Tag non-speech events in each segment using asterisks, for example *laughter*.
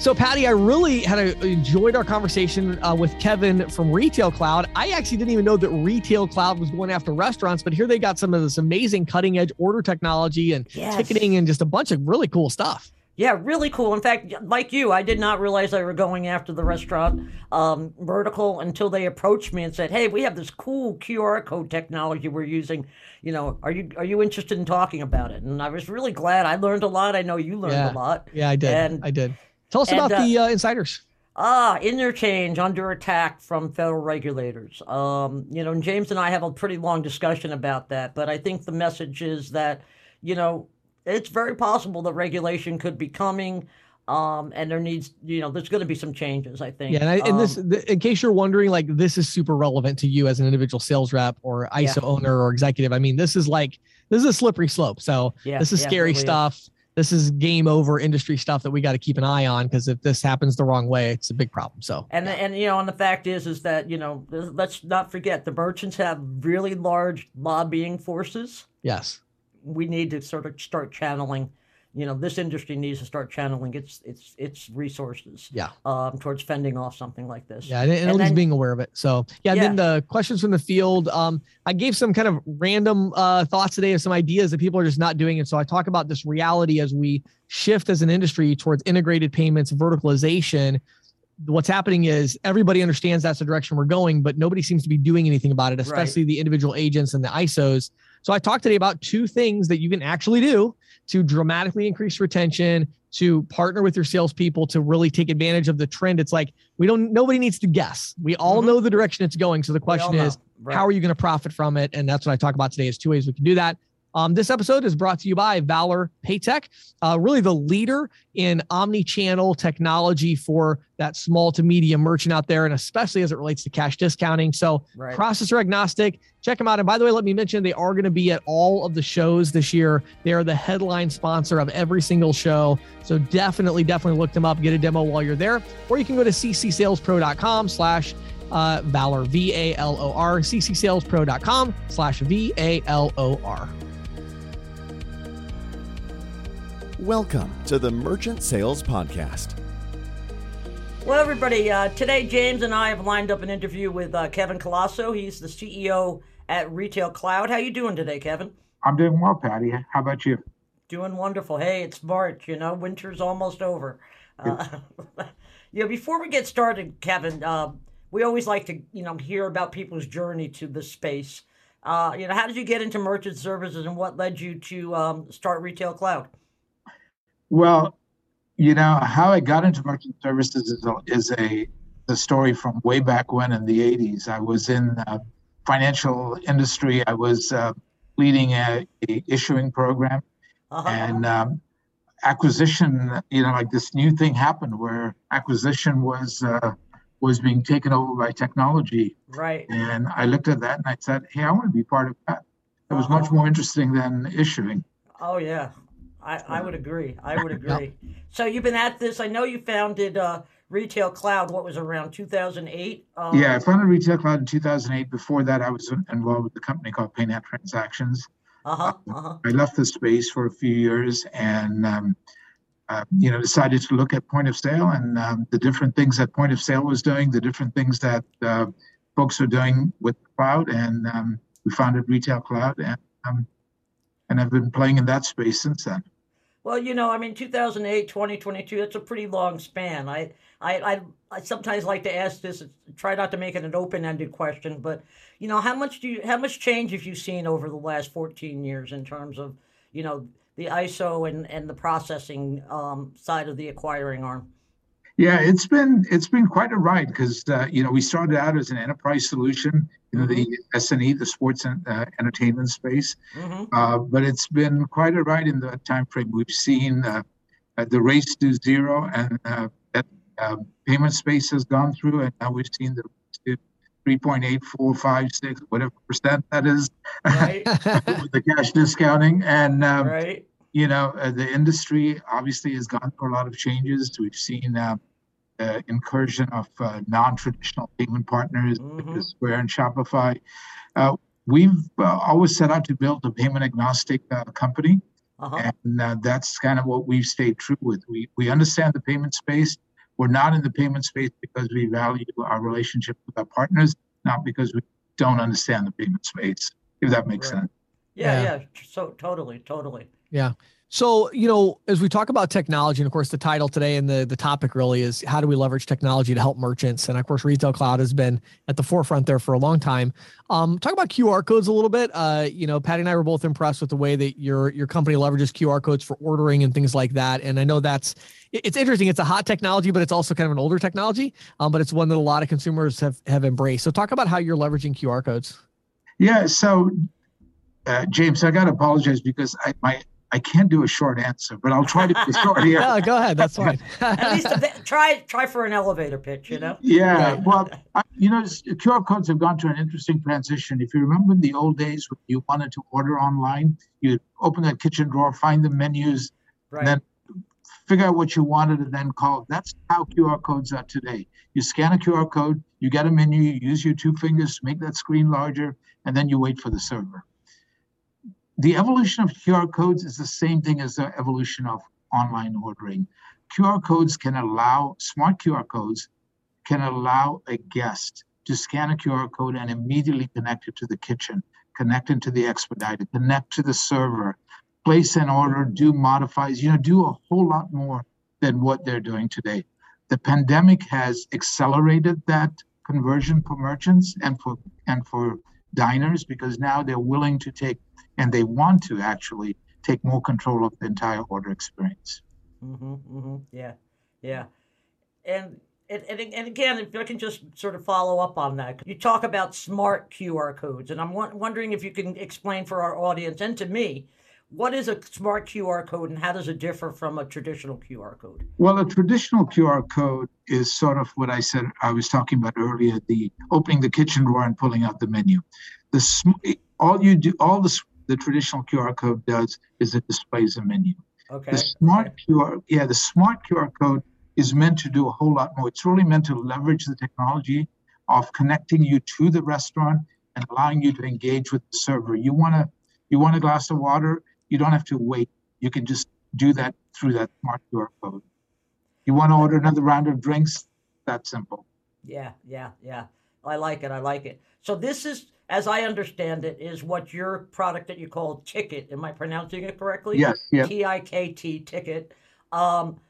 So, Patty, I really had a, enjoyed our conversation uh, with Kevin from Retail Cloud. I actually didn't even know that Retail Cloud was going after restaurants, but here they got some of this amazing cutting edge order technology and yes. ticketing and just a bunch of really cool stuff. Yeah, really cool. In fact, like you, I did not realize they were going after the restaurant um, vertical until they approached me and said, "Hey, we have this cool QR code technology we're using. You know, are you are you interested in talking about it?" And I was really glad. I learned a lot. I know you learned yeah. a lot. Yeah, I did. And, I did. Tell us and, about uh, the uh, insiders. Ah, interchange under attack from federal regulators. Um, you know, and James and I have a pretty long discussion about that, but I think the message is that, you know, it's very possible that regulation could be coming. Um, and there needs, you know, there's going to be some changes. I think. Yeah, and, I, and this, um, in case you're wondering, like this is super relevant to you as an individual sales rep or ISO yeah. owner or executive. I mean, this is like this is a slippery slope. So yeah, this is yeah, scary stuff. Is this is game over industry stuff that we got to keep an eye on because if this happens the wrong way, it's a big problem. So and yeah. and you know, and the fact is is that you know let's not forget the merchants have really large lobbying forces. Yes, we need to sort of start channeling you know this industry needs to start channeling its its its resources yeah. um, towards fending off something like this. Yeah and, and, and at least being aware of it. So yeah, yeah. then the questions from the field um i gave some kind of random uh thoughts today of some ideas that people are just not doing and so i talk about this reality as we shift as an industry towards integrated payments verticalization what's happening is everybody understands that's the direction we're going, but nobody seems to be doing anything about it, especially right. the individual agents and the ISOs. So I talked today about two things that you can actually do to dramatically increase retention, to partner with your salespeople to really take advantage of the trend. It's like we don't nobody needs to guess. We all mm-hmm. know the direction it's going. So the question is, right. how are you going to profit from it? And that's what I talk about today is two ways we can do that. Um, this episode is brought to you by Valor Paytech, uh, really the leader in omni-channel technology for that small to medium merchant out there, and especially as it relates to cash discounting. So right. processor agnostic, check them out. And by the way, let me mention they are going to be at all of the shows this year. They are the headline sponsor of every single show. So definitely, definitely look them up, get a demo while you're there, or you can go to ccsalespro.com slash uh, Valor, V A L O R, ccsalespro.com slash V A L O R. Welcome to the Merchant Sales Podcast. Well, everybody, uh, today James and I have lined up an interview with uh, Kevin Colasso. He's the CEO at Retail Cloud. How you doing today, Kevin? I'm doing well, Patty. How about you? Doing wonderful. Hey, it's March. You know, winter's almost over. Uh, you *laughs* know, before we get started, Kevin, uh, we always like to you know hear about people's journey to the space. Uh, you know, how did you get into merchant services, and what led you to um, start Retail Cloud? Well, you know how I got into merchant services is a, is a the story from way back when in the 80s. I was in the financial industry. I was uh, leading a, a, issuing program, uh-huh. and um, acquisition. You know, like this new thing happened where acquisition was uh, was being taken over by technology. Right. And I looked at that and I said, "Hey, I want to be part of that." It was uh-huh. much more interesting than issuing. Oh yeah, I, I would agree. I would *laughs* agree. So you've been at this. I know you founded uh, Retail Cloud. What was around 2008? Um, yeah, I founded Retail Cloud in 2008. Before that, I was involved with a company called PayNet Transactions. Uh-huh, uh-huh. I left the space for a few years and um, uh, you know decided to look at point of sale and um, the different things that point of sale was doing, the different things that uh, folks are doing with cloud, and um, we founded Retail Cloud and um, and I've been playing in that space since then. Well, you know, I mean, 2008, 2022, that's a pretty long span. I, I, I, I sometimes like to ask this, try not to make it an open-ended question, but, you know, how much do you, how much change have you seen over the last 14 years in terms of, you know, the ISO and, and the processing um, side of the acquiring arm? Yeah, it's been it's been quite a ride because uh, you know we started out as an enterprise solution, you know the mm-hmm. SNE, the sports and uh, entertainment space, mm-hmm. uh, but it's been quite a ride in the time frame. We've seen uh, uh, the race to zero, and uh, that payment space has gone through, and now we've seen the 3.8456 whatever percent that is right. *laughs* with the cash discounting and um, right you know, uh, the industry obviously has gone through a lot of changes. We've seen uh, uh, incursion of uh, non-traditional payment partners, mm-hmm. Square and Shopify. Uh, we've uh, always set out to build a payment agnostic uh, company, uh-huh. and that's kind of what we've stayed true with. We we understand the payment space. We're not in the payment space because we value our relationship with our partners, not because we don't understand the payment space, if that makes right. sense. Yeah, yeah, yeah, so totally, totally. Yeah. So, you know, as we talk about technology, and of course, the title today and the, the topic really is how do we leverage technology to help merchants? And of course, Retail Cloud has been at the forefront there for a long time. Um, talk about QR codes a little bit. Uh, you know, Patty and I were both impressed with the way that your your company leverages QR codes for ordering and things like that. And I know that's it's interesting. It's a hot technology, but it's also kind of an older technology. Um, but it's one that a lot of consumers have have embraced. So, talk about how you're leveraging QR codes. Yeah. So, uh, James, I got to apologize because I, my I can't do a short answer, but I'll try to be short here. *laughs* yeah, go ahead. That's fine. *laughs* At least try try for an elevator pitch. You know. Yeah. Well, I, you know, QR codes have gone through an interesting transition. If you remember in the old days when you wanted to order online, you'd open that kitchen drawer, find the menus, right. and then figure out what you wanted, and then call. That's how QR codes are today. You scan a QR code, you get a menu, you use your two fingers to make that screen larger, and then you wait for the server the evolution of QR codes is the same thing as the evolution of online ordering. QR codes can allow, smart QR codes can allow a guest to scan a QR code and immediately connect it to the kitchen, connect it to the expediter, connect to the server, place an order, do modifies, you know, do a whole lot more than what they're doing today. The pandemic has accelerated that conversion for merchants and for and for diners because now they're willing to take and they want to actually take more control of the entire order experience. Mm-hmm, mm-hmm. Yeah, yeah, and, and and again, if I can just sort of follow up on that, you talk about smart QR codes, and I'm wondering if you can explain for our audience and to me. What is a smart QR code and how does it differ from a traditional QR code? Well, a traditional QR code is sort of what I said I was talking about earlier the opening the kitchen drawer and pulling out the menu. The all you do all the the traditional QR code does is it displays a menu. Okay. The smart. QR, yeah, the smart QR code is meant to do a whole lot more. It's really meant to leverage the technology of connecting you to the restaurant and allowing you to engage with the server. You want to, you want a glass of water, you don't have to wait. You can just do that through that smart QR code. You want to order another round of drinks? That simple. Yeah, yeah, yeah. I like it. I like it. So this is as I understand it, is what your product that you call Ticket. Am I pronouncing it correctly? Yes. Yeah. T I K T Ticket. Um,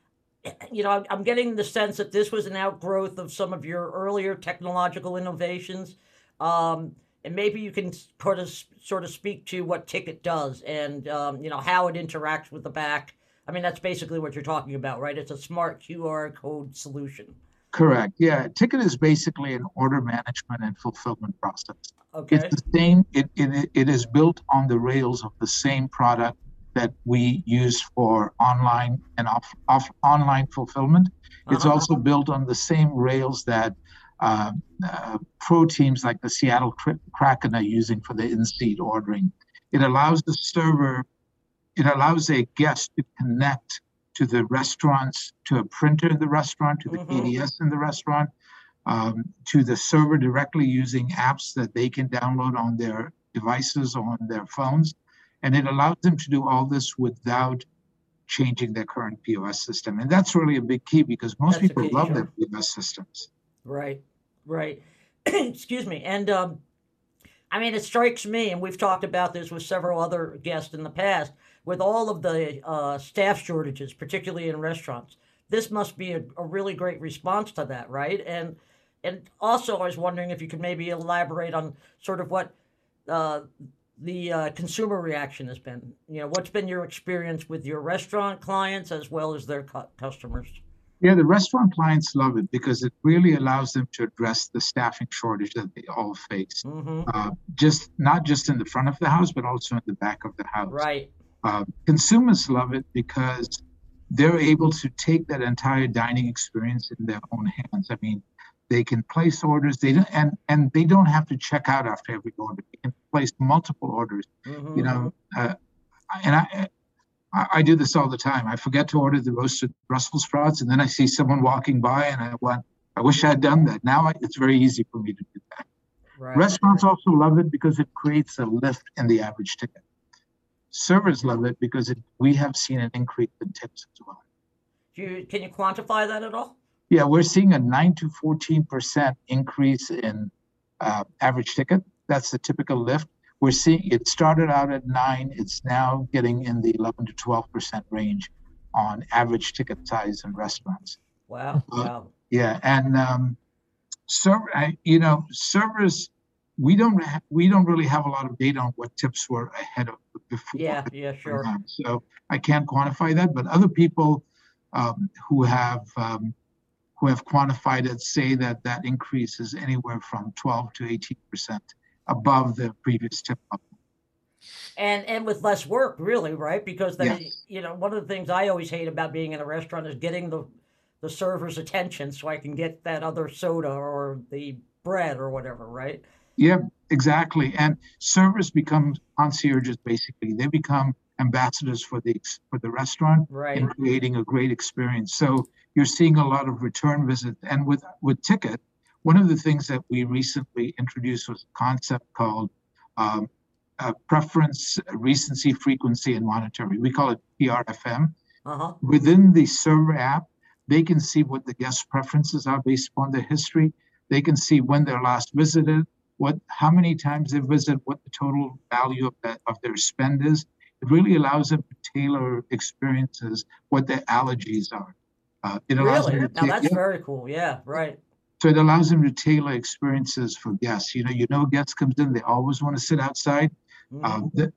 *clears throat* you know, I'm getting the sense that this was an outgrowth of some of your earlier technological innovations. Um, and maybe you can sort of sort of speak to what Ticket does and um, you know how it interacts with the back. I mean, that's basically what you're talking about, right? It's a smart QR code solution. Correct. Yeah, ticket is basically an order management and fulfillment process. Okay. It's the same. It, it, it is built on the rails of the same product that we use for online and off, off online fulfillment. Uh-huh. It's also built on the same rails that uh, uh, pro teams like the Seattle Kraken are using for the in-seat ordering. It allows the server, it allows a guest to connect to the restaurants, to a printer in the restaurant, to the mm-hmm. KDS in the restaurant, um, to the server directly using apps that they can download on their devices or on their phones. And it allows them to do all this without changing their current POS system. And that's really a big key because most that's people love their POS systems. Right, right. *clears throat* Excuse me. And um, I mean, it strikes me, and we've talked about this with several other guests in the past, with all of the uh, staff shortages, particularly in restaurants. This must be a, a really great response to that, right? And and also, I was wondering if you could maybe elaborate on sort of what uh, the uh, consumer reaction has been. You know, what's been your experience with your restaurant clients as well as their cu- customers? Yeah, the restaurant clients love it because it really allows them to address the staffing shortage that they all face. Mm-hmm. Uh, just not just in the front of the house, but also in the back of the house. Right. Uh, consumers love it because they're able to take that entire dining experience in their own hands. I mean, they can place orders. They don't, and and they don't have to check out after every order. They can place multiple orders. Mm-hmm. You know, uh, and I, I, I do this all the time. I forget to order the roasted Brussels sprouts, and then I see someone walking by, and I want. I wish I had done that. Now I, it's very easy for me to do that. Right. Restaurants also love it because it creates a lift in the average ticket. Servers love it because it, we have seen an increase in tips as well. Do you, can you quantify that at all? Yeah, we're seeing a 9 to 14% increase in uh, average ticket. That's the typical lift. We're seeing it started out at 9, it's now getting in the 11 to 12% range on average ticket size in restaurants. Wow. Uh, wow. Yeah, and um, server, I, you know, servers, we don't ha- we don't really have a lot of data on what tips were ahead of before. Yeah, yeah, sure. So I can't quantify that, but other people um, who have um, who have quantified it say that that increase is anywhere from 12 to 18 percent above the previous tip level. And and with less work, really, right? Because then yes. you know one of the things I always hate about being in a restaurant is getting the the server's attention so I can get that other soda or the bread or whatever, right? Yeah, exactly. And servers become concierges basically. They become ambassadors for the for the restaurant right. and creating a great experience. So you're seeing a lot of return visits. And with with Ticket, one of the things that we recently introduced was a concept called um, uh, preference, recency, frequency, and monetary. We call it PRFM. Uh-huh. Within the server app, they can see what the guest preferences are based upon their history. They can see when they're last visited, what how many times they visit, what the total value of that of their spend is. It really allows them to tailor experiences, what their allergies are. Uh, it allows really? them to now that's very cool. Yeah, right. So it allows them to tailor experiences for guests. You know, you know, guests comes in, they always want to sit outside. Mm-hmm. Uh, the,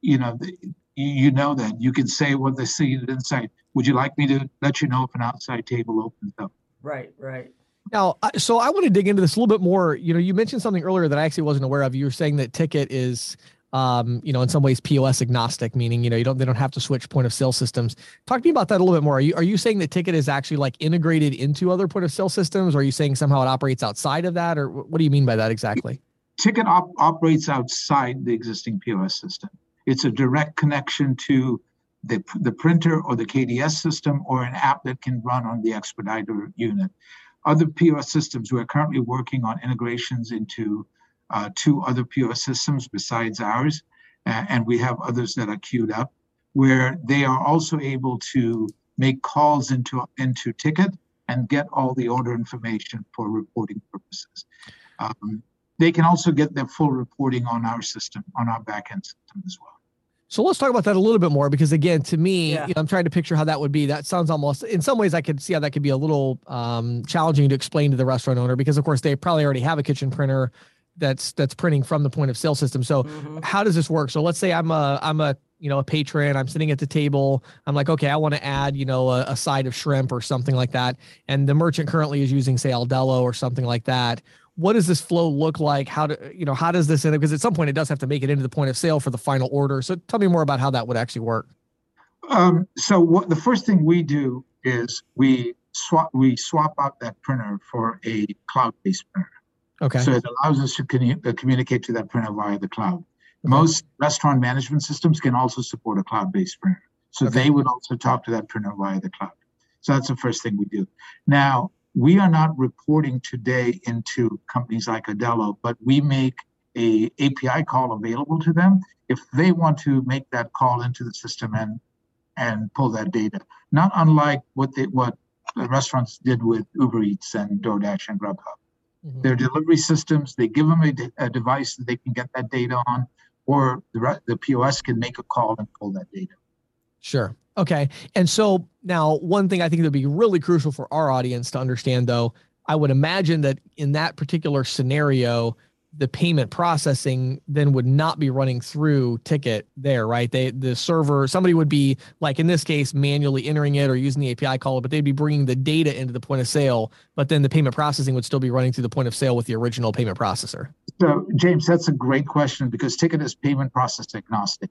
you know, the, you know that you can say what they see inside. Would you like me to let you know if an outside table opens up? Right, right. Now, so I want to dig into this a little bit more. You know, you mentioned something earlier that I actually wasn't aware of. You were saying that Ticket is, um, you know, in some ways POS agnostic, meaning you know you don't they don't have to switch point of sale systems. Talk to me about that a little bit more. Are you are you saying that Ticket is actually like integrated into other point of sale systems, or are you saying somehow it operates outside of that, or what do you mean by that exactly? Ticket op- operates outside the existing POS system. It's a direct connection to the, the printer or the KDS system or an app that can run on the expediter unit. Other POS systems, we're currently working on integrations into uh, two other POS systems besides ours, and we have others that are queued up, where they are also able to make calls into, into Ticket and get all the order information for reporting purposes. Um, they can also get their full reporting on our system, on our backend system as well. So let's talk about that a little bit more because again, to me, yeah. you know, I'm trying to picture how that would be. That sounds almost, in some ways, I could see how that could be a little um, challenging to explain to the restaurant owner because, of course, they probably already have a kitchen printer that's that's printing from the point of sale system. So mm-hmm. how does this work? So let's say I'm a I'm a you know a patron. I'm sitting at the table. I'm like, okay, I want to add you know a, a side of shrimp or something like that, and the merchant currently is using say Aldelo or something like that what does this flow look like? How do you know how does this end? Because at some point it does have to make it into the point of sale for the final order. So tell me more about how that would actually work. Um, so what the first thing we do is we swap we swap out that printer for a cloud-based printer. Okay. So it allows us to uh, communicate to that printer via the cloud. Okay. Most restaurant management systems can also support a cloud-based printer. So okay. they would also talk to that printer via the cloud. So that's the first thing we do. Now, we are not reporting today into companies like Aldelo, but we make a API call available to them if they want to make that call into the system and and pull that data. Not unlike what they, what the restaurants did with Uber Eats and DoorDash and Grubhub. Mm-hmm. Their delivery systems, they give them a, a, device that they can get that data on, or the, the POS can make a call and pull that data. Sure. Okay. And so now, one thing I think that would be really crucial for our audience to understand, though, I would imagine that in that particular scenario, the payment processing then would not be running through ticket there, right? They the server somebody would be like in this case manually entering it or using the API call, but they'd be bringing the data into the point of sale, but then the payment processing would still be running through the point of sale with the original payment processor. So James, that's a great question because ticket is payment process agnostic.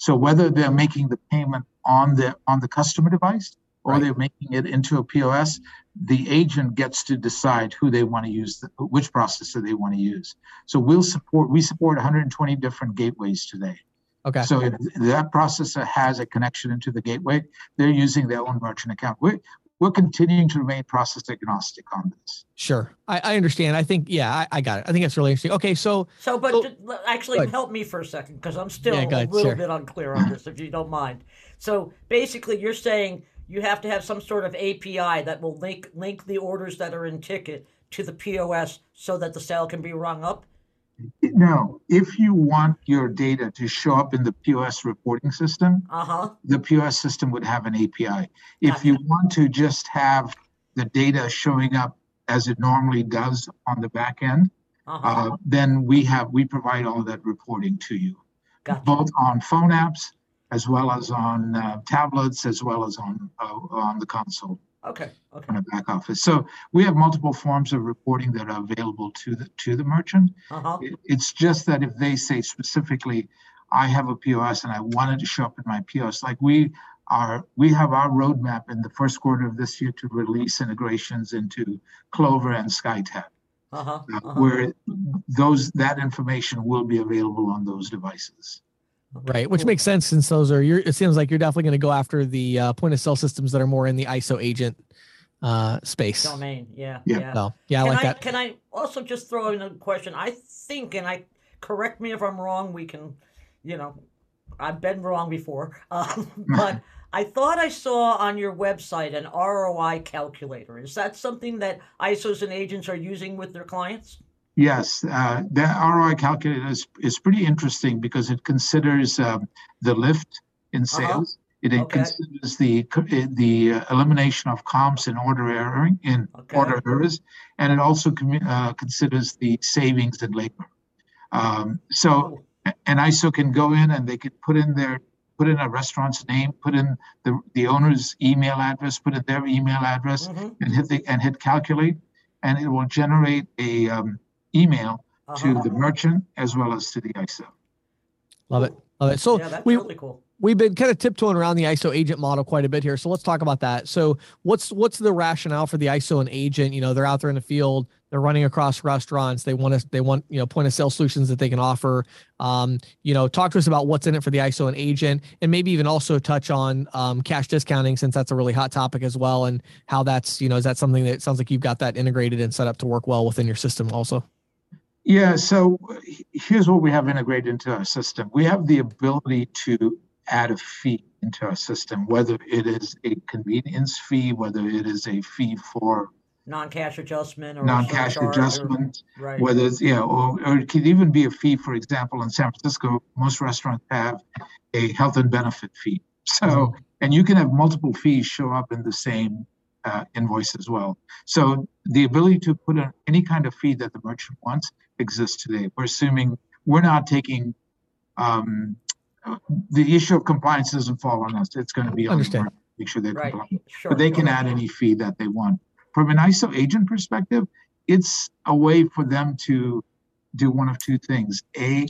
So whether they're making the payment on the on the customer device or right. they're making it into a POS, the agent gets to decide who they want to use, which processor they want to use. So we'll support we support 120 different gateways today. Okay. So if that processor has a connection into the gateway, they're using their own merchant account. We we're continuing to remain process agnostic on this. Sure, I, I understand. I think, yeah, I, I, got it. I think that's really interesting. Okay, so so, but so, actually, help me for a second because I'm still yeah, a little sure. bit unclear on this, if you don't mind. So basically, you're saying you have to have some sort of API that will link link the orders that are in ticket to the POS so that the sale can be rung up? No, if you want your data to show up in the POS reporting system, uh-huh. the POS system would have an API. If gotcha. you want to just have the data showing up as it normally does on the back end, uh-huh. uh, then we have we provide all that reporting to you, gotcha. both on phone apps as well as on uh, tablets as well as on uh, on the console. Okay. Okay. On a back office. So we have multiple forms of reporting that are available to the to the merchant. Uh-huh. It, it's just that if they say specifically, I have a POS and I wanted to show up in my POS, like we are, we have our roadmap in the first quarter of this year to release integrations into Clover and SkyTab. Uh-huh, uh, uh-huh. where those that information will be available on those devices. Right, which makes sense since those are. it seems like you're definitely going to go after the uh, point of sale systems that are more in the ISO agent uh, space domain. Yeah, yeah, yeah. So, yeah, I can like I, that. Can I also just throw in a question? I think, and I correct me if I'm wrong. We can, you know, I've been wrong before, *laughs* um, but *laughs* I thought I saw on your website an ROI calculator. Is that something that ISOs and agents are using with their clients? Yes, uh, the ROI calculator is, is pretty interesting because it considers um, the lift in uh-huh. sales. Uh-huh. It okay. considers the the uh, elimination of comps in order error in okay. order errors, and it also uh, considers the savings in labor. Um, so, an ISO can go in and they can put in their put in a restaurant's name, put in the the owner's email address, put in their email address, mm-hmm. and hit the and hit calculate, and it will generate a um, email uh-huh. to the merchant as well as to the ISO. Love it. Love it. So yeah, that's we, really cool. We've been kind of tiptoeing around the ISO agent model quite a bit here. So let's talk about that. So what's what's the rationale for the ISO and agent? You know, they're out there in the field, they're running across restaurants, they want to they want, you know, point of sale solutions that they can offer. Um, you know, talk to us about what's in it for the ISO and agent, and maybe even also touch on um, cash discounting since that's a really hot topic as well, and how that's, you know, is that something that sounds like you've got that integrated and set up to work well within your system also? Yeah, so here's what we have integrated into our system. We have the ability to add a fee into our system, whether it is a convenience fee, whether it is a fee for non-cash adjustment or non-cash adjustment, or, right. whether it's yeah, or, or it could even be a fee. For example, in San Francisco, most restaurants have a health and benefit fee. So, mm-hmm. and you can have multiple fees show up in the same uh, invoice as well. So the ability to put in any kind of fee that the merchant wants exists today. We're assuming we're not taking um, the issue of compliance doesn't fall on us. It's going to be on Understand. the make sure they're right. compliant. Sure, but they can sure. add any fee that they want. From an ISO agent perspective, it's a way for them to do one of two things. A,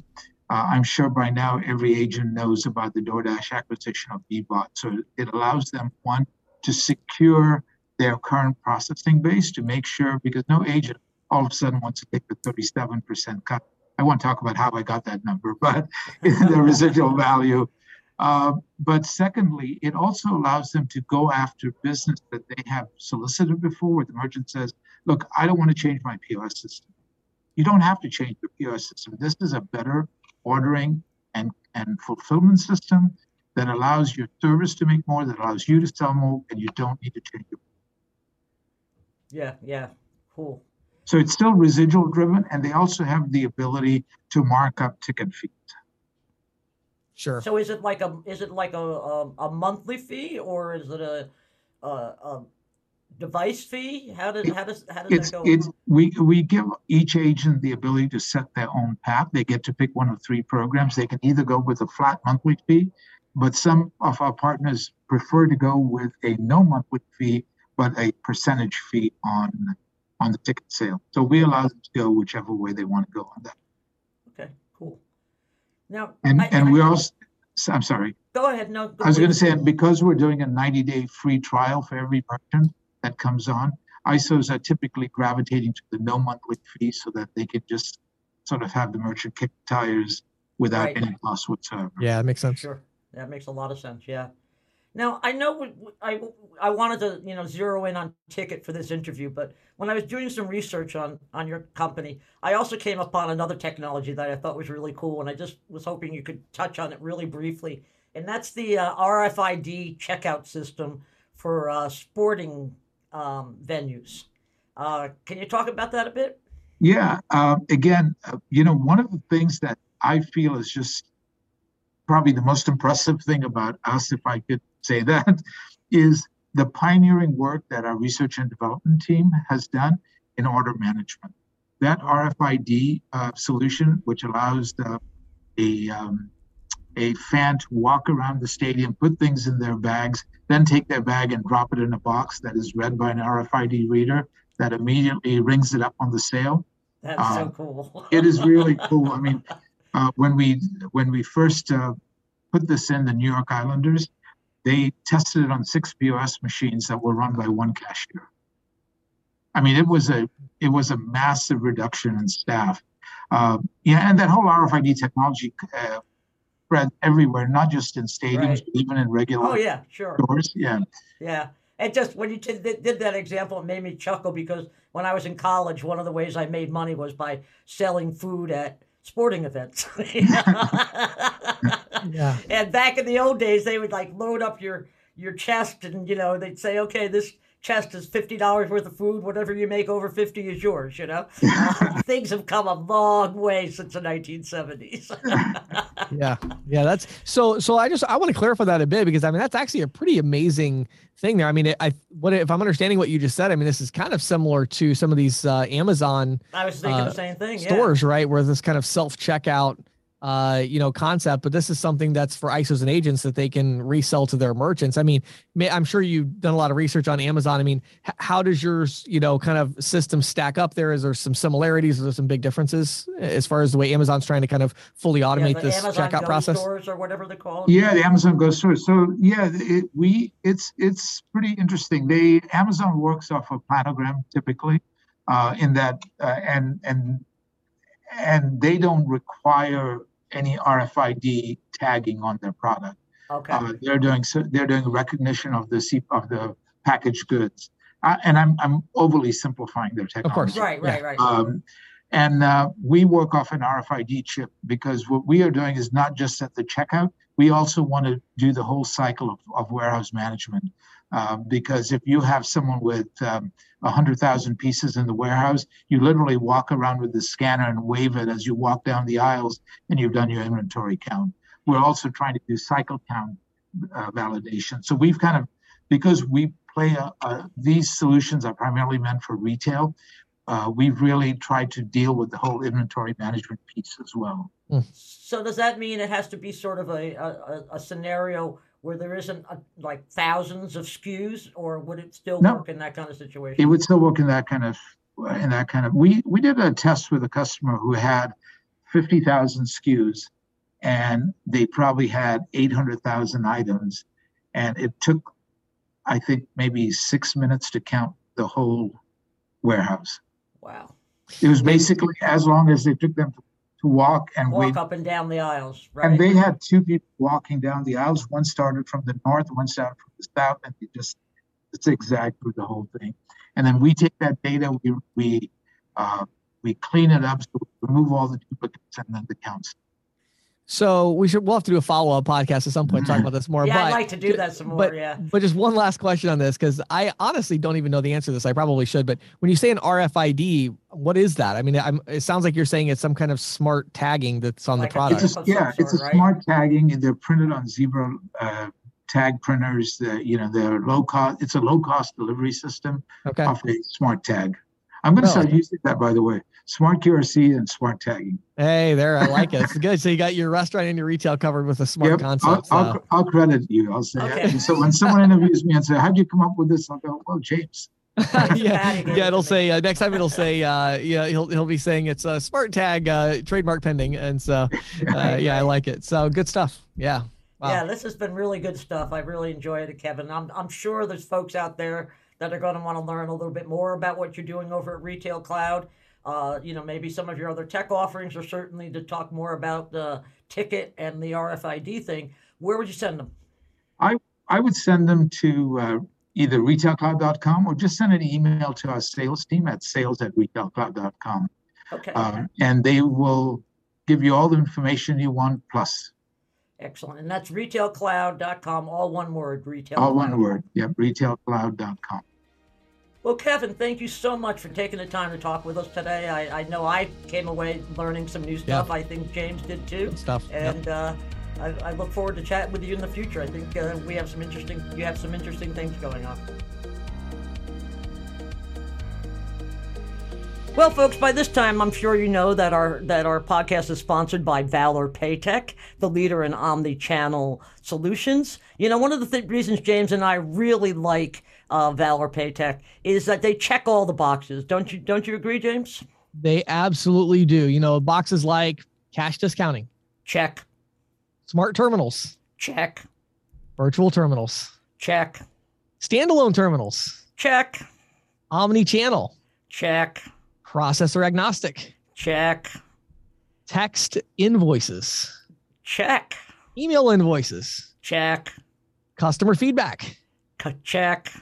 uh, I'm sure by now every agent knows about the DoorDash acquisition of Bbot. So it allows them, one, to secure their current processing base to make sure, because no agent all of a sudden wants to take the 37% cut. I won't talk about how I got that number, *laughs* but *laughs* the residual value. Uh, but secondly, it also allows them to go after business that they have solicited before, where the merchant says, Look, I don't want to change my POS system. You don't have to change your POS system. This is a better ordering and, and fulfillment system that allows your service to make more, that allows you to sell more, and you don't need to change your. Yeah, yeah, cool. So it's still residual driven, and they also have the ability to mark up ticket fees. Sure. So is it like a is it like a a, a monthly fee or is it a, a, a device fee? How does how does how does it's, that go? It's, we we give each agent the ability to set their own path. They get to pick one of three programs. They can either go with a flat monthly fee, but some of our partners prefer to go with a no monthly fee, but a percentage fee on on the ticket sale. So we allow them to go whichever way they want to go on that. Okay, cool. Now, and I, and I, we also, I'm sorry. Go ahead. No. Go I was going to say, because we're doing a 90 day free trial for every merchant that comes on, ISOs are typically gravitating to the no monthly fee so that they can just sort of have the merchant kick tires without right. any cost whatsoever. Yeah, that makes sense. Sure. That makes a lot of sense. Yeah. Now I know I I wanted to you know zero in on ticket for this interview, but when I was doing some research on on your company, I also came upon another technology that I thought was really cool, and I just was hoping you could touch on it really briefly, and that's the uh, RFID checkout system for uh, sporting um, venues. Uh, can you talk about that a bit? Yeah. Uh, again, uh, you know, one of the things that I feel is just probably the most impressive thing about us, if I could say that, *laughs* is the pioneering work that our research and development team has done in order management. That RFID uh, solution, which allows the, a um, a fan to walk around the stadium, put things in their bags, then take their bag and drop it in a box that is read by an RFID reader that immediately rings it up on the sale. That's uh, so cool. it is really *laughs* cool. I mean, uh, when we when we first uh, put this in the New York Islanders, they tested it on six POS machines that were run by one cashier. I mean, it was a it was a massive reduction in staff. Uh, yeah, and that whole RFID technology uh, spread everywhere, not just in stadiums, right. but even in regular. Oh yeah, sure. Stores. Yeah. Yeah. It just when you did, did that example, it made me chuckle because when I was in college, one of the ways I made money was by selling food at sporting events. *laughs* *laughs* yeah. *laughs* And back in the old days, they would like load up your your chest, and you know they'd say, okay, this chest is fifty dollars worth of food. Whatever you make over fifty is yours. You know, *laughs* uh, things have come a long way since the nineteen seventies. *laughs* yeah, yeah, that's so. So I just I want to clarify that a bit because I mean that's actually a pretty amazing thing there. I mean, I what if I'm understanding what you just said? I mean, this is kind of similar to some of these uh, Amazon. I was thinking uh, the same thing. Stores, yeah. right, where this kind of self checkout uh, you know, concept, but this is something that's for ISOs and agents that they can resell to their merchants. I mean, I'm sure you've done a lot of research on Amazon. I mean, how does yours, you know, kind of system stack up there? Is there some similarities? Is there some big differences as far as the way Amazon's trying to kind of fully automate yeah, this Amazon checkout Go process? Stores or whatever they call Yeah, the Amazon Go stores. So yeah, it, we it's it's pretty interesting. They Amazon works off a planogram typically, uh, in that uh, and and and they don't require any RFID tagging on their product. Okay. Uh, they're doing so they're doing recognition of the C, of the packaged goods, uh, and I'm I'm overly simplifying their technology. Of course, right, right, right. Um, and uh, we work off an RFID chip because what we are doing is not just at the checkout. We also want to do the whole cycle of, of warehouse management. Uh, because if you have someone with um, 100,000 pieces in the warehouse, you literally walk around with the scanner and wave it as you walk down the aisles and you've done your inventory count. We're also trying to do cycle count uh, validation. So we've kind of, because we play, a, a, these solutions are primarily meant for retail, uh, we've really tried to deal with the whole inventory management piece as well. Mm. So does that mean it has to be sort of a, a, a scenario where there isn't a, like thousands of SKUs, or would it still no. work in that kind of situation? It would still work in that kind of in that kind of. We we did a test with a customer who had fifty thousand SKUs, and they probably had eight hundred thousand items, and it took, I think, maybe six minutes to count the whole warehouse. Wow. It was basically as long as it took them to to walk and walk wait. up and down the aisles. Right? And they had two people walking down the aisles. One started from the north, one started from the south, and they just zigzag through the whole thing. And then we take that data, we we uh, we clean it up, so we remove all the duplicates, and then the counts. So we should we'll have to do a follow up podcast at some point talk about this more. yeah, but, I'd like to do that some more. But, yeah. But just one last question on this because I honestly don't even know the answer to this. I probably should. But when you say an RFID, what is that? I mean, I'm, it sounds like you're saying it's some kind of smart tagging that's on like the product. It's a, yeah, it's a right? smart tagging, and they're printed on Zebra uh, tag printers. The, you know, they're low cost. It's a low cost delivery system okay. of a smart tag. I'm going to start using that, by the way. Smart QRC and smart tagging. Hey, there, I like it. *laughs* It's good. So you got your restaurant and your retail covered with a smart yep, concept. I'll, I'll, I'll, credit you. I'll say. Okay. So when someone interviews me and say, "How'd you come up with this?" I'll go, "Well, James." *laughs* *laughs* yeah, yeah. It'll say uh, next time. It'll say, uh, yeah, he'll he'll be saying it's a smart tag, uh, trademark pending, and so, uh, yeah, I like it. So good stuff. Yeah. Wow. Yeah, this has been really good stuff. I really enjoyed it, Kevin. I'm I'm sure there's folks out there that are going to want to learn a little bit more about what you're doing over at Retail Cloud. Uh, you know, maybe some of your other tech offerings, or certainly to talk more about the ticket and the RFID thing. Where would you send them? I I would send them to uh, either retailcloud.com or just send an email to our sales team at sales at retailcloud.com. Okay. Um, and they will give you all the information you want plus Excellent. And that's retailcloud.com, all one word, retail. All one word. Yep, retailcloud.com. Well, Kevin, thank you so much for taking the time to talk with us today. I, I know I came away learning some new stuff. Yeah. I think James did too. Good stuff. And uh, I, I, look forward to chatting with you in the future. I think uh, we have some interesting. You have some interesting things going on. Well, folks, by this time, I'm sure you know that our that our podcast is sponsored by Valor Paytech, the leader in omni-channel solutions. You know, one of the th- reasons James and I really like uh, Valor Paytech is that they check all the boxes. Don't you? Don't you agree, James? They absolutely do. You know, boxes like cash discounting, check. Smart terminals, check. Virtual terminals, check. Standalone terminals, check. Omni-channel, check Processor agnostic. Check. Text invoices. Check. Email invoices. Check. Customer feedback. Check.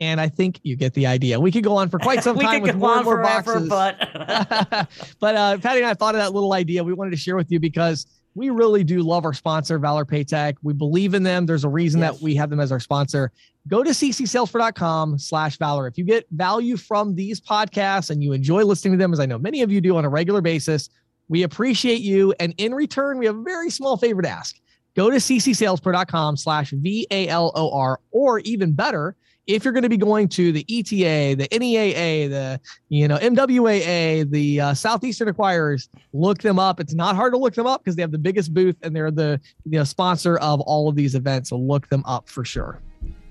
And I think you get the idea. We could go on for quite *laughs* some time with more and more forever, boxes. But, *laughs* *laughs* but uh, Patty and I thought of that little idea we wanted to share with you because we really do love our sponsor, Valor Paytech. We believe in them. There's a reason yes. that we have them as our sponsor. Go to ccsalespro.com slash Valor. If you get value from these podcasts and you enjoy listening to them, as I know many of you do on a regular basis, we appreciate you. And in return, we have a very small favor to ask. Go to ccsalespro.com slash V-A-L-O-R, or even better, if you're going to be going to the ETA, the NEAA, the you know MWAA, the uh, Southeastern Acquirers, look them up. It's not hard to look them up because they have the biggest booth and they're the you know, sponsor of all of these events. So look them up for sure.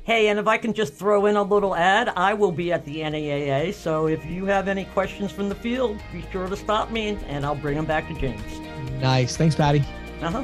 Hey, and if I can just throw in a little ad, I will be at the NEAA. So if you have any questions from the field, be sure to stop me and I'll bring them back to James. Nice. Thanks, Patty. Uh huh.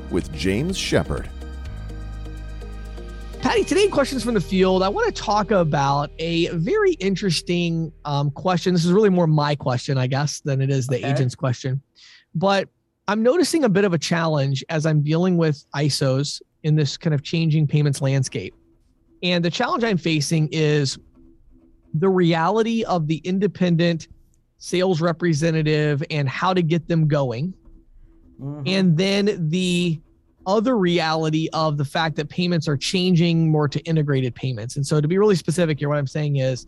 with James Shepherd. Patty, today questions from the field. I want to talk about a very interesting um, question. This is really more my question, I guess, than it is the okay. agent's question. But I'm noticing a bit of a challenge as I'm dealing with ISOs in this kind of changing payments landscape. And the challenge I'm facing is the reality of the independent sales representative and how to get them going Mm-hmm. And then the other reality of the fact that payments are changing more to integrated payments. And so to be really specific here, what I'm saying is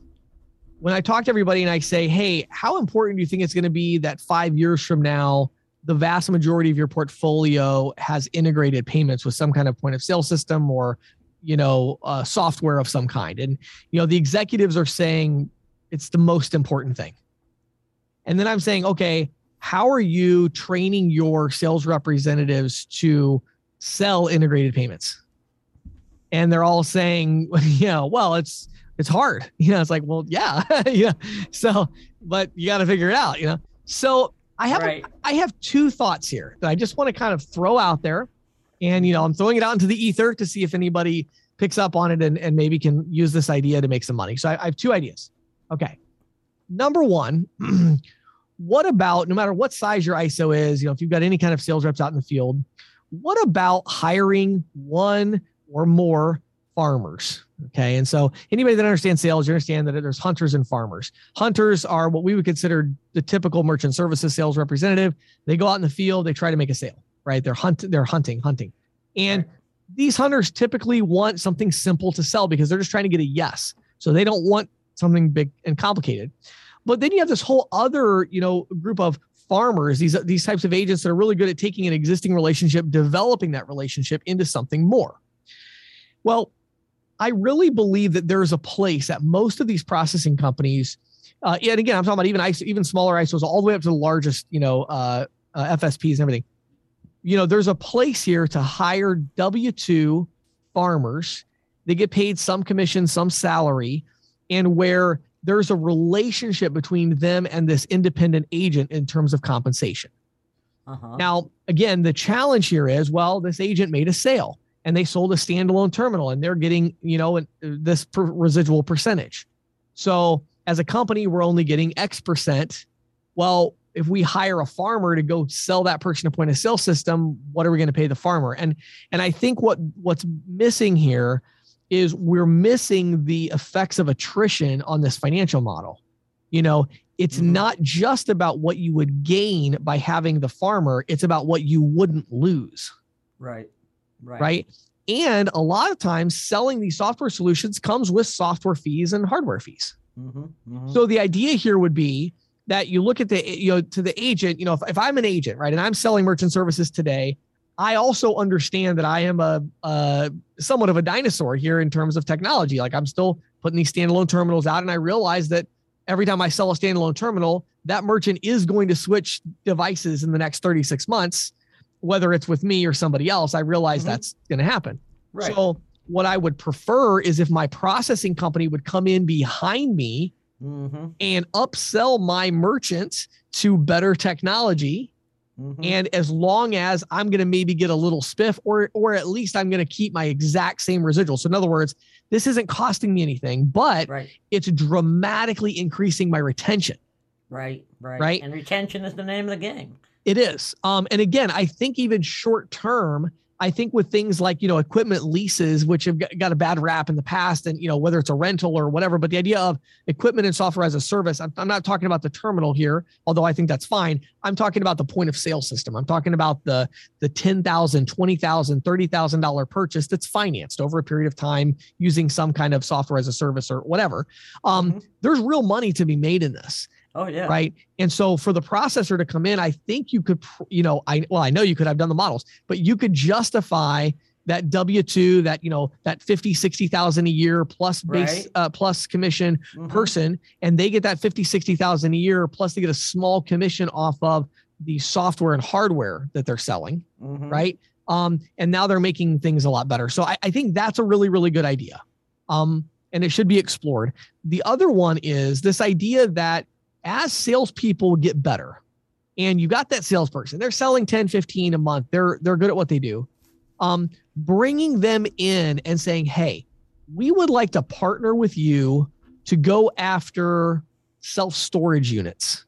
when I talk to everybody and I say, hey, how important do you think it's going to be that five years from now, the vast majority of your portfolio has integrated payments with some kind of point of sale system or you know uh, software of some kind and you know the executives are saying it's the most important thing and then i'm saying okay how are you training your sales representatives to sell integrated payments? And they're all saying, *laughs* you know, well, it's it's hard. *laughs* You know, it's like, well, yeah, *laughs* yeah. So, but you got to figure it out. You know, so I have right. a, I have two thoughts here that I just want to kind of throw out there, and you know, I'm throwing it out into the ether to see if anybody picks up on it and, and maybe can use this idea to make some money. So I, I have two ideas. Okay, number one. *clears throat* what about no matter what size your ISO is, you know, if you've got any kind of sales reps out in the field, what about hiring one or more farmers? Okay. And so anybody that understands sales, you understand that there's hunters and farmers. Hunters are what we would consider the typical merchant services sales representative. They go out in the field, they try to make a sale, right? They're hunt, they're hunting, hunting. And these hunters typically want something simple to sell because they're just trying to get a yes. So they don't want something big and complicated. But then you have this whole other, you know, group of farmers, these these types of agents that are really good at taking an existing relationship, developing that relationship into something more. Well, I really believe that there's a place at most of these processing companies, uh, and again, I'm talking about even ISO, even smaller ISOs, all the way up to the largest, you know, uh, uh, FSPs and everything. You know, there's a place here to hire W two farmers. They get paid some commission, some salary, and where there's a relationship between them and this independent agent in terms of compensation. Uh-huh. Now, again, the challenge here is well, this agent made a sale and they sold a standalone terminal and they're getting, you know, this per residual percentage. So as a company, we're only getting X percent. Well, if we hire a farmer to go sell that person a point of sale system, what are we going to pay the farmer? And and I think what what's missing here is we're missing the effects of attrition on this financial model. You know, it's mm-hmm. not just about what you would gain by having the farmer, it's about what you wouldn't lose. Right. Right. Right. And a lot of times selling these software solutions comes with software fees and hardware fees. Mm-hmm. Mm-hmm. So the idea here would be that you look at the you know to the agent you know if, if i'm an agent right and i'm selling merchant services today i also understand that i am a, a somewhat of a dinosaur here in terms of technology like i'm still putting these standalone terminals out and i realize that every time i sell a standalone terminal that merchant is going to switch devices in the next 36 months whether it's with me or somebody else i realize mm-hmm. that's going to happen right. so what i would prefer is if my processing company would come in behind me mm-hmm. and upsell my merchants to better technology. Mm-hmm. And as long as I'm going to maybe get a little spiff, or or at least I'm going to keep my exact same residual. So in other words, this isn't costing me anything, but right. it's dramatically increasing my retention. Right, right, right. And retention is the name of the game. It is. Um, and again, I think even short term, I think with things like, you know, equipment leases, which have got a bad rap in the past, and, you know, whether it's a rental or whatever, but the idea of equipment and software as a service, I'm, I'm not talking about the terminal here, although I think that's fine. I'm talking about the point of sale system. I'm talking about the, the $10,000, $20,000, $30,000 purchase that's financed over a period of time using some kind of software as a service or whatever. Um, mm-hmm. There's real money to be made in this. Oh yeah. Right. And so for the processor to come in, I think you could, you know, I well, I know you could have done the models, but you could justify that W2, that, you know, that 50, 60,000 a year plus base, right. uh, plus commission mm-hmm. person. And they get that 50, 60,000 a year, plus they get a small commission off of the software and hardware that they're selling. Mm-hmm. Right. Um, and now they're making things a lot better. So I, I think that's a really, really good idea. Um, and it should be explored. The other one is this idea that as salespeople get better and you got that salesperson, they're selling 10, 15 a month. They're, they're good at what they do. Um, bringing them in and saying, Hey, we would like to partner with you to go after self storage units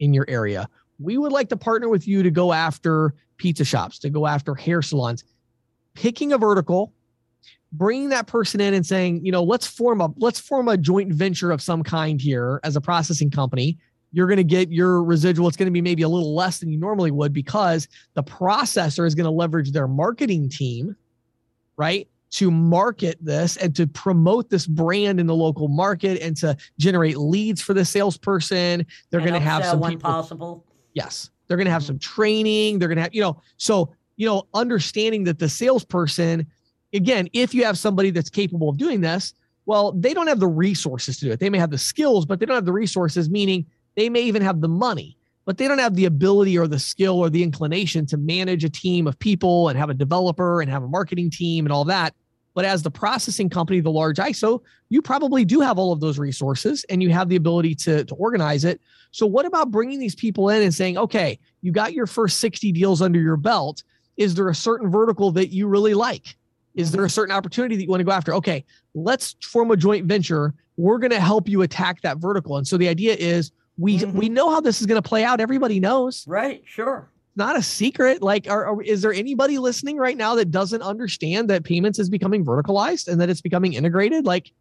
in your area. We would like to partner with you to go after pizza shops, to go after hair salons, picking a vertical bringing that person in and saying, you know, let's form a let's form a joint venture of some kind here as a processing company. You're going to get your residual. It's going to be maybe a little less than you normally would because the processor is going to leverage their marketing team, right, to market this and to promote this brand in the local market and to generate leads for the salesperson. They're going to have some people, possible. Yes, they're going to have mm-hmm. some training. They're going to have, you know, so you know, understanding that the salesperson again, if you have somebody that's capable of doing this, well, they don't have the resources to do it. They may have the skills, but they don't have the resources, meaning they may even have the money, but they don't have the ability or the skill or the inclination to manage a team of people and have a developer and have a marketing team and all that. But as the processing company, the large ISO, you probably do have all of those resources and you have the ability to, to organize it. So, what about bringing these people in and saying, okay, you got your first 60 deals under your belt? Is there a certain vertical that you really like? Is there a certain opportunity that you want to go after? Okay, let's form a joint venture. We're going to help you attack that vertical. And so the idea is we mm-hmm. we know how this is going to play out. Everybody knows. Right, sure. Not a secret. Like, are, are, is there anybody listening right now that doesn't understand that payments is becoming verticalized and that it's becoming integrated? Like,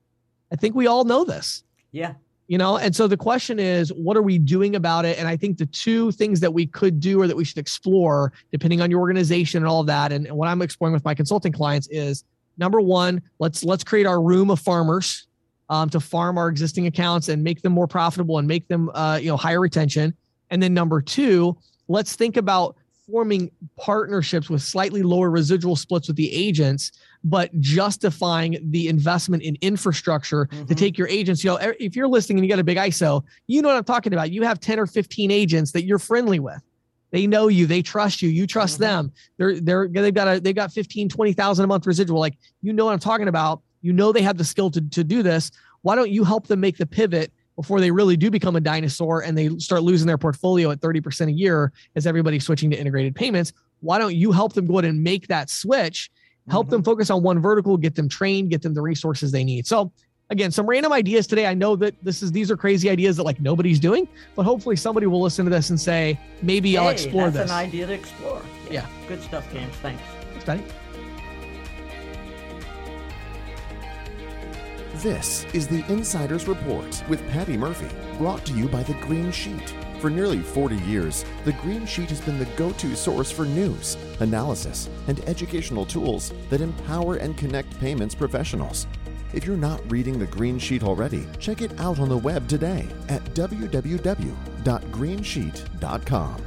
I think we all know this. Yeah, you know? And so the question is what are we doing about it? And i think the two things that we could do or that we should explore depending on your organization and all of that and, and what i'm exploring with my consulting clients is number one let's let's create our room of farmers um, to farm our existing accounts and make them more profitable and make them uh, you know higher retention. And then number two let's think about forming partnerships with slightly lower residual splits with the agents but justifying the investment in infrastructure mm-hmm. to take your agents. You know, if you're listening and you got a big ISO, you know what I'm talking about. You have 10 or 15 agents that you're friendly with. They know you, they trust you, you trust mm-hmm. them. They're they're they've got a they've got 15, 20,000 a month residual. Like you know what I'm talking about. You know they have the skill to, to do this. Why don't you help them make the pivot before they really do become a dinosaur and they start losing their portfolio at 30% a year as everybody's switching to integrated payments. Why don't you help them go ahead and make that switch? Help mm-hmm. them focus on one vertical, get them trained, get them the resources they need. So again, some random ideas today. I know that this is these are crazy ideas that like nobody's doing, but hopefully somebody will listen to this and say, maybe hey, I'll explore that's this. an idea to explore. Yeah. yeah. Good stuff, James. Thanks. Thanks, Patty. This is the Insider's Report with Patty Murphy, brought to you by The Green Sheet. For nearly 40 years, The Green Sheet has been the go to source for news, analysis, and educational tools that empower and connect payments professionals. If you're not reading the Green Sheet already, check it out on the web today at www.greensheet.com.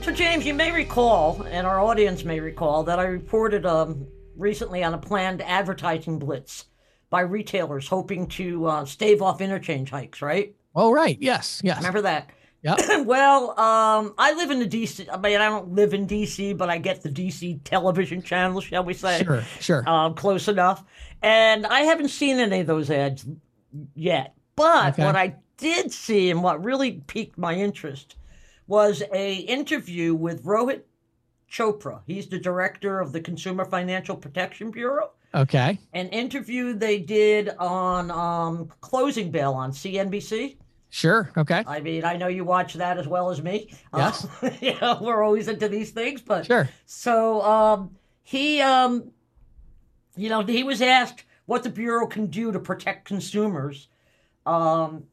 So, James, you may recall, and our audience may recall, that I reported um, recently on a planned advertising blitz by retailers hoping to uh, stave off interchange hikes, right? Oh, right. Yes. Yes. Remember that? Yeah. *laughs* well, um, I live in the DC. I mean, I don't live in DC, but I get the DC television channel, shall we say? Sure, sure. Um, close enough. And I haven't seen any of those ads yet. But okay. what I did see and what really piqued my interest was a interview with Rohit Chopra. He's the director of the Consumer Financial Protection Bureau. Okay. An interview they did on um, Closing Bell on CNBC. Sure. Okay. I mean, I know you watch that as well as me. Yes. Uh, *laughs* you know, we're always into these things, but sure. So um, he, um, you know, he was asked what the bureau can do to protect consumers um,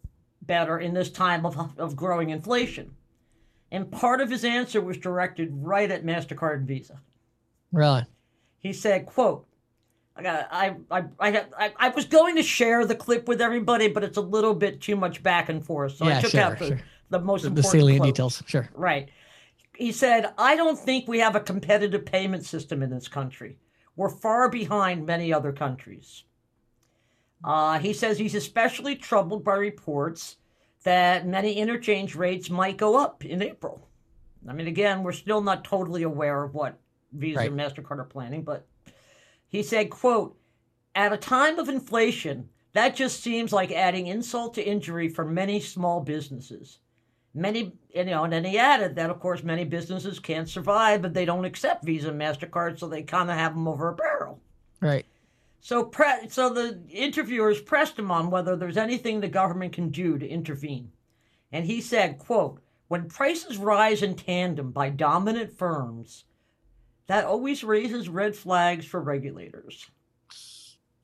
better in this time of of growing inflation, and part of his answer was directed right at Mastercard and Visa. Really. He said, "quote I, I, I, I, I was going to share the clip with everybody, but it's a little bit too much back and forth. So yeah, I took sure, out the, sure. the most the, important the salient quote. details. Sure. Right. He said, I don't think we have a competitive payment system in this country. We're far behind many other countries. Uh, he says he's especially troubled by reports that many interchange rates might go up in April. I mean, again, we're still not totally aware of what Visa right. and MasterCard are planning, but he said, quote, at a time of inflation, that just seems like adding insult to injury for many small businesses. Many, you know, and then he added that, of course, many businesses can't survive, but they don't accept Visa and MasterCard, so they kind of have them over a barrel. Right. So, pre- so the interviewers pressed him on whether there's anything the government can do to intervene. And he said, quote, when prices rise in tandem by dominant firms, that always raises red flags for regulators.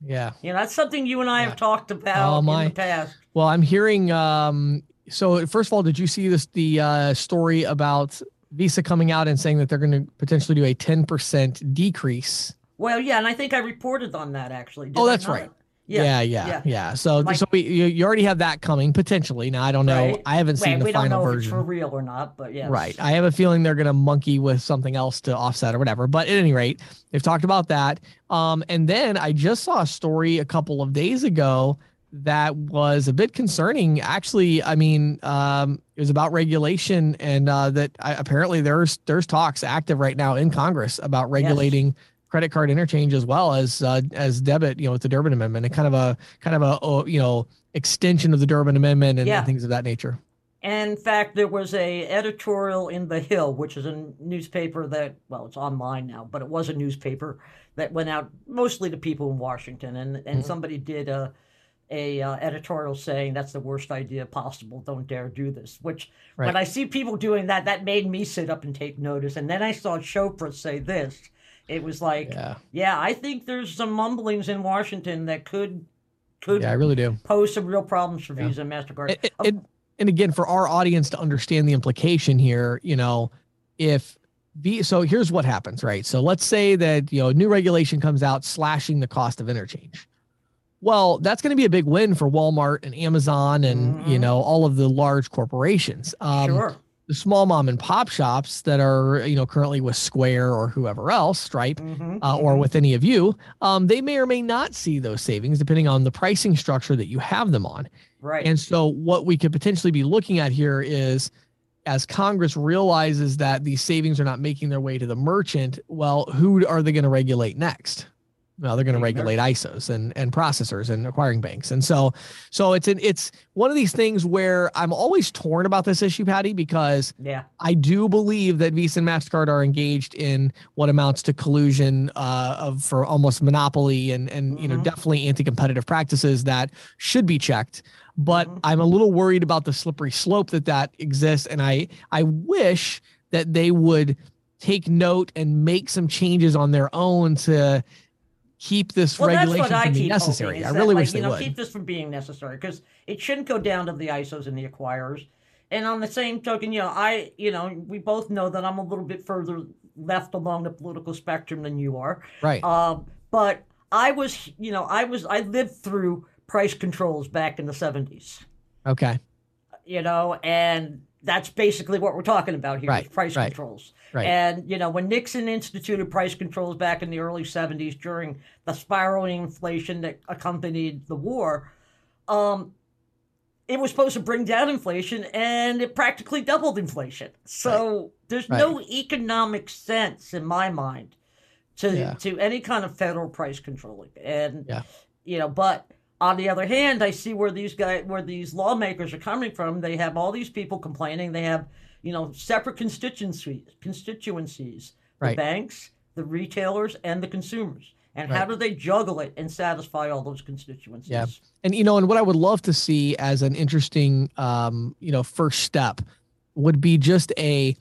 Yeah. You know, that's something you and I yeah. have talked about oh, my. in the past. Well, I'm hearing um so first of all, did you see this the uh story about Visa coming out and saying that they're going to potentially do a 10% decrease? Well, yeah, and I think I reported on that actually. oh, that's right. Yeah, yeah, yeah, yeah. yeah. So, like, so we, you, you already have that coming potentially. Now I don't know. Right. I haven't seen Wait, the final version. Don't know if it's for real or not, but yeah. Right. I have a feeling they're going to monkey with something else to offset or whatever. But at any rate, they've talked about that. Um, and then I just saw a story a couple of days ago that was a bit concerning. Actually, I mean, um, it was about regulation, and uh, that I, apparently there's there's talks active right now in Congress about regulating. Yes credit card interchange as well as uh, as debit, you know, with the Durbin Amendment and kind of a kind of a oh, you know extension of the Durbin Amendment and, yeah. things of that nature. in fact, there was a editorial in the Hill, which is a newspaper that well, it's online now, but it was a newspaper that went out mostly to people in Washington, and and mm-hmm. somebody did a a uh, editorial saying that's the worst idea possible. Don't dare do this. Which right. when I see people doing that, that made me sit up and take notice. And then I saw Chopra say this it was like, yeah. yeah, I think there's some mumblings in Washington that could could yeah, I really do pose some real problems for yeah. Visa and Mastercard. It, it, and again, for our audience to understand the implication here, you know, if the so here's what happens, right? So let's say that you know new regulation comes out slashing the cost of interchange. Well, that's going to be a big win for Walmart and Amazon and mm-hmm. you know all of the large corporations. Um, sure the small mom and pop shops that are you know currently with Square or whoever else, Stripe, mm-hmm, uh, or mm-hmm. with any of you, um, they may or may not see those savings depending on the pricing structure that you have them on. Right. And so what we could potentially be looking at here is as Congress realizes that these savings are not making their way to the merchant, well, who are they going to regulate next? Well, they're going to regulate ISOs and, and processors and acquiring banks. And so, so it's an, it's one of these things where I'm always torn about this issue, Patty, because yeah, I do believe that Visa and MasterCard are engaged in what amounts to collusion uh, of for almost monopoly and, and, mm-hmm. you know, mm-hmm. definitely anti-competitive practices that should be checked. But mm-hmm. I'm a little worried about the slippery slope that that exists. And I, I wish that they would take note and make some changes on their own to, keep this well, regulation from being necessary. I really that, wish like, they know, would keep this from being necessary because it shouldn't go down to the ISOs and the acquirers. And on the same token, you know, I, you know, we both know that I'm a little bit further left along the political spectrum than you are. Right. Um, but I was, you know, I was, I lived through price controls back in the 70s. Okay. You know, and that's basically what we're talking about here right, price right, controls. Right. And you know, when Nixon instituted price controls back in the early 70s during the spiraling inflation that accompanied the war, um, it was supposed to bring down inflation and it practically doubled inflation. So there's no economic sense in my mind to yeah. to any kind of federal price controlling. And yeah. you know, but on the other hand, I see where these guys, where these lawmakers are coming from. They have all these people complaining. They have, you know, separate constituencies, constituencies, right. the banks, the retailers, and the consumers. And right. how do they juggle it and satisfy all those constituencies? Yeah, and you know, and what I would love to see as an interesting, um, you know, first step would be just a,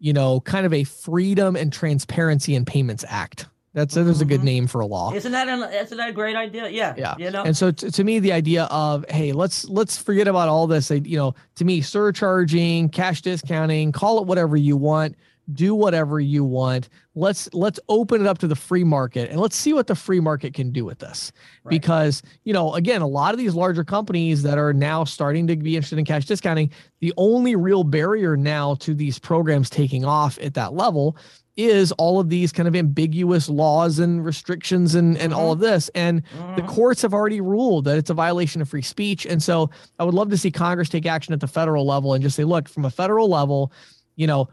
you know, kind of a freedom and transparency in payments act that's mm-hmm. there's a good mm-hmm. name for a law. Isn't that an, isn't that a great idea? Yeah. Yeah. You know. And so t- to me, the idea of hey, let's let's forget about all this. You know, to me, surcharging, cash discounting, call it whatever you want, do whatever you want. Let's let's open it up to the free market and let's see what the free market can do with this. Right. Because you know, again, a lot of these larger companies that are now starting to be interested in cash discounting, the only real barrier now to these programs taking off at that level is all of these kind of ambiguous laws and restrictions and, and mm-hmm. all of this. And mm-hmm. the courts have already ruled that it's a violation of free speech. And so I would love to see Congress take action at the federal level and just say, look, from a federal level, you know,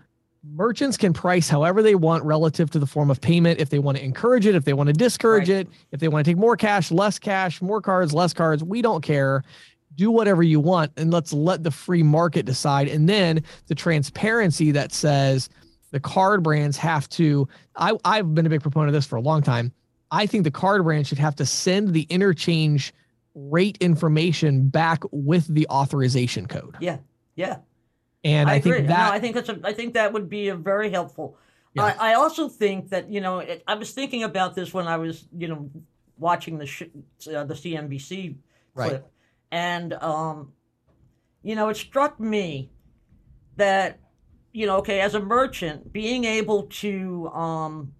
merchants can price however they want relative to the form of payment. If they want to encourage it, if they want to discourage right. it, if they want to take more cash, less cash, more cards, less cards, we don't care do whatever you want and let's let the free market decide and then the transparency that says the card brands have to I, i've been a big proponent of this for a long time. I think the card brand should have to send the interchange rate information back with the authorization code. Yeah yeah. And i, I think that no, i think that's a, i think that would be a very helpful. Yeah. I, I also think that you know it, i was thinking about this when i was you know watching the sh- uh, the cnbc clip right. and um you know it struck me that you know, okay, as a merchant, being able to, um,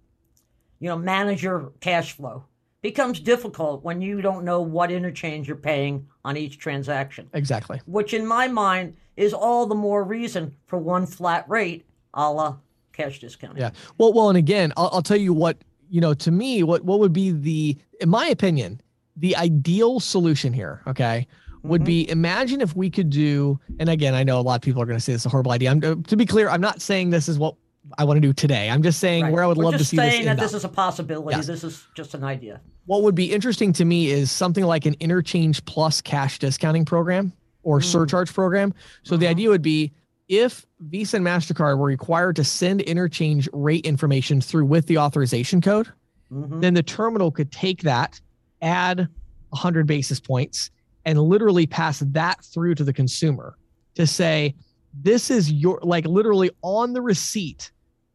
you know, manage your cash flow becomes difficult when you don't know what interchange you're paying on each transaction. Exactly. Which, in my mind, is all the more reason for one flat rate, a la cash discount. Yeah. Well, well, and again, I'll, I'll tell you what you know. To me, what what would be the, in my opinion, the ideal solution here? Okay, would mm-hmm. be imagine if we could do and again i know a lot of people are going to say this is a horrible idea i'm uh, to be clear i'm not saying this is what i want to do today i'm just saying right. where i would We're love to see this saying that this is a possibility yes. this is just an idea what would be interesting to me is something like an interchange plus cash discounting program or mm. surcharge program so mm-hmm. the idea would be if visa and mastercard were required to send interchange rate information through with the authorization code mm-hmm. then the terminal could take that add 100 basis points and literally pass that through to the consumer to say, this is your, like literally on the receipt,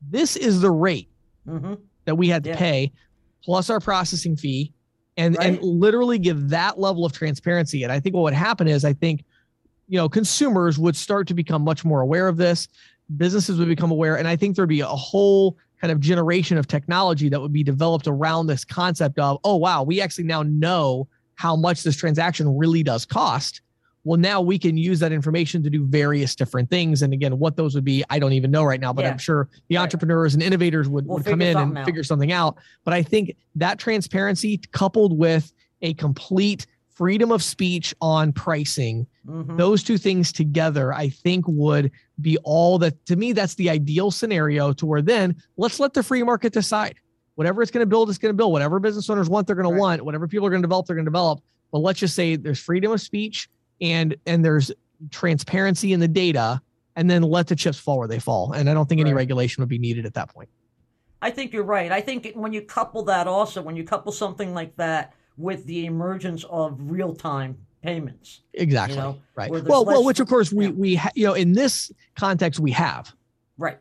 this is the rate mm-hmm. that we had to yeah. pay plus our processing fee and, right. and literally give that level of transparency. And I think what would happen is, I think, you know, consumers would start to become much more aware of this. Businesses would become aware. And I think there'd be a whole kind of generation of technology that would be developed around this concept of, oh, wow, we actually now know how much this transaction really does cost. Well, now we can use that information to do various different things. And again, what those would be, I don't even know right now, but yeah. I'm sure the right. entrepreneurs and innovators would, we'll would come in and out. figure something out. But I think that transparency coupled with a complete freedom of speech on pricing, mm-hmm. those two things together, I think would be all that to me, that's the ideal scenario to where then let's let the free market decide whatever it's going to build, it's going to build. Whatever business owners want, they're going right. to want. Whatever people are going to develop, they're going to develop. But let's just say there's freedom of speech and and there's transparency in the data, and then let the chips fall where they fall. And I don't think right. any regulation would be needed at that point. I think you're right. I think when you couple that also, when you couple something like that with the emergence of real time payments. Exactly. You know, right. Well, well, which of course we yeah. we ha- you know in this context we have. Right.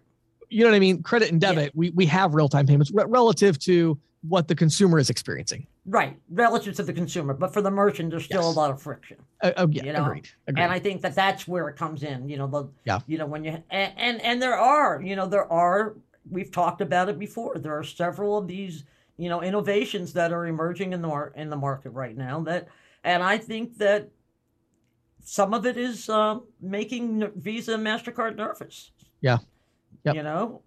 You know what I mean? Credit and debit, yeah. we we have real time payments re- relative to what the consumer is experiencing. Right, relative to the consumer, but for the merchant, there's still yes. a lot of friction. Uh, oh, yeah, you know? agreed, agreed. And I think that that's where it comes in. You know, the yeah. you know when you and, and and there are you know there are we've talked about it before. There are several of these you know innovations that are emerging in the mar- in the market right now that and I think that some of it is uh, making Visa and Mastercard nervous. Yeah. Yep. You know,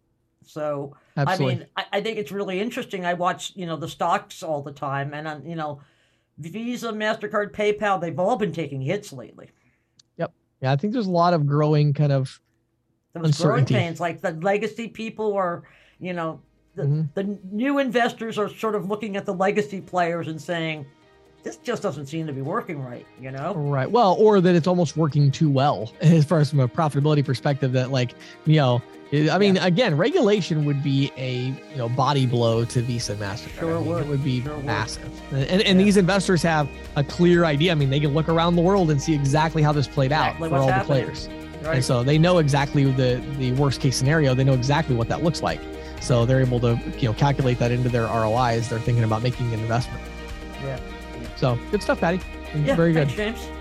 so Absolutely. I mean, I, I, think it's really interesting. I watch you know the stocks all the time, and uh, you know, Visa, Mastercard, PayPal, they've all been taking hits lately. Yep. Yeah, I think there's a lot of growing kind of those uncertainty. growing pains. Like the legacy people are, you know, the, mm-hmm. the new investors are sort of looking at the legacy players and saying, this just doesn't seem to be working right, you know? Right. Well, or that it's almost working too well *laughs* as far as from a profitability perspective that like, you know, I mean, yeah. again, regulation would be a you know body blow to Visa and Mastercard. Sure I mean, would. It would be sure massive. Would. And, and yeah. these investors have a clear idea. I mean, they can look around the world and see exactly how this played exactly out for all happening. the players. Right. And so they know exactly the the worst case scenario. They know exactly what that looks like. So they're able to you know calculate that into their ROIs. They're thinking about making an investment. Yeah. So good stuff, Patty. Yeah, Very thanks, good. James.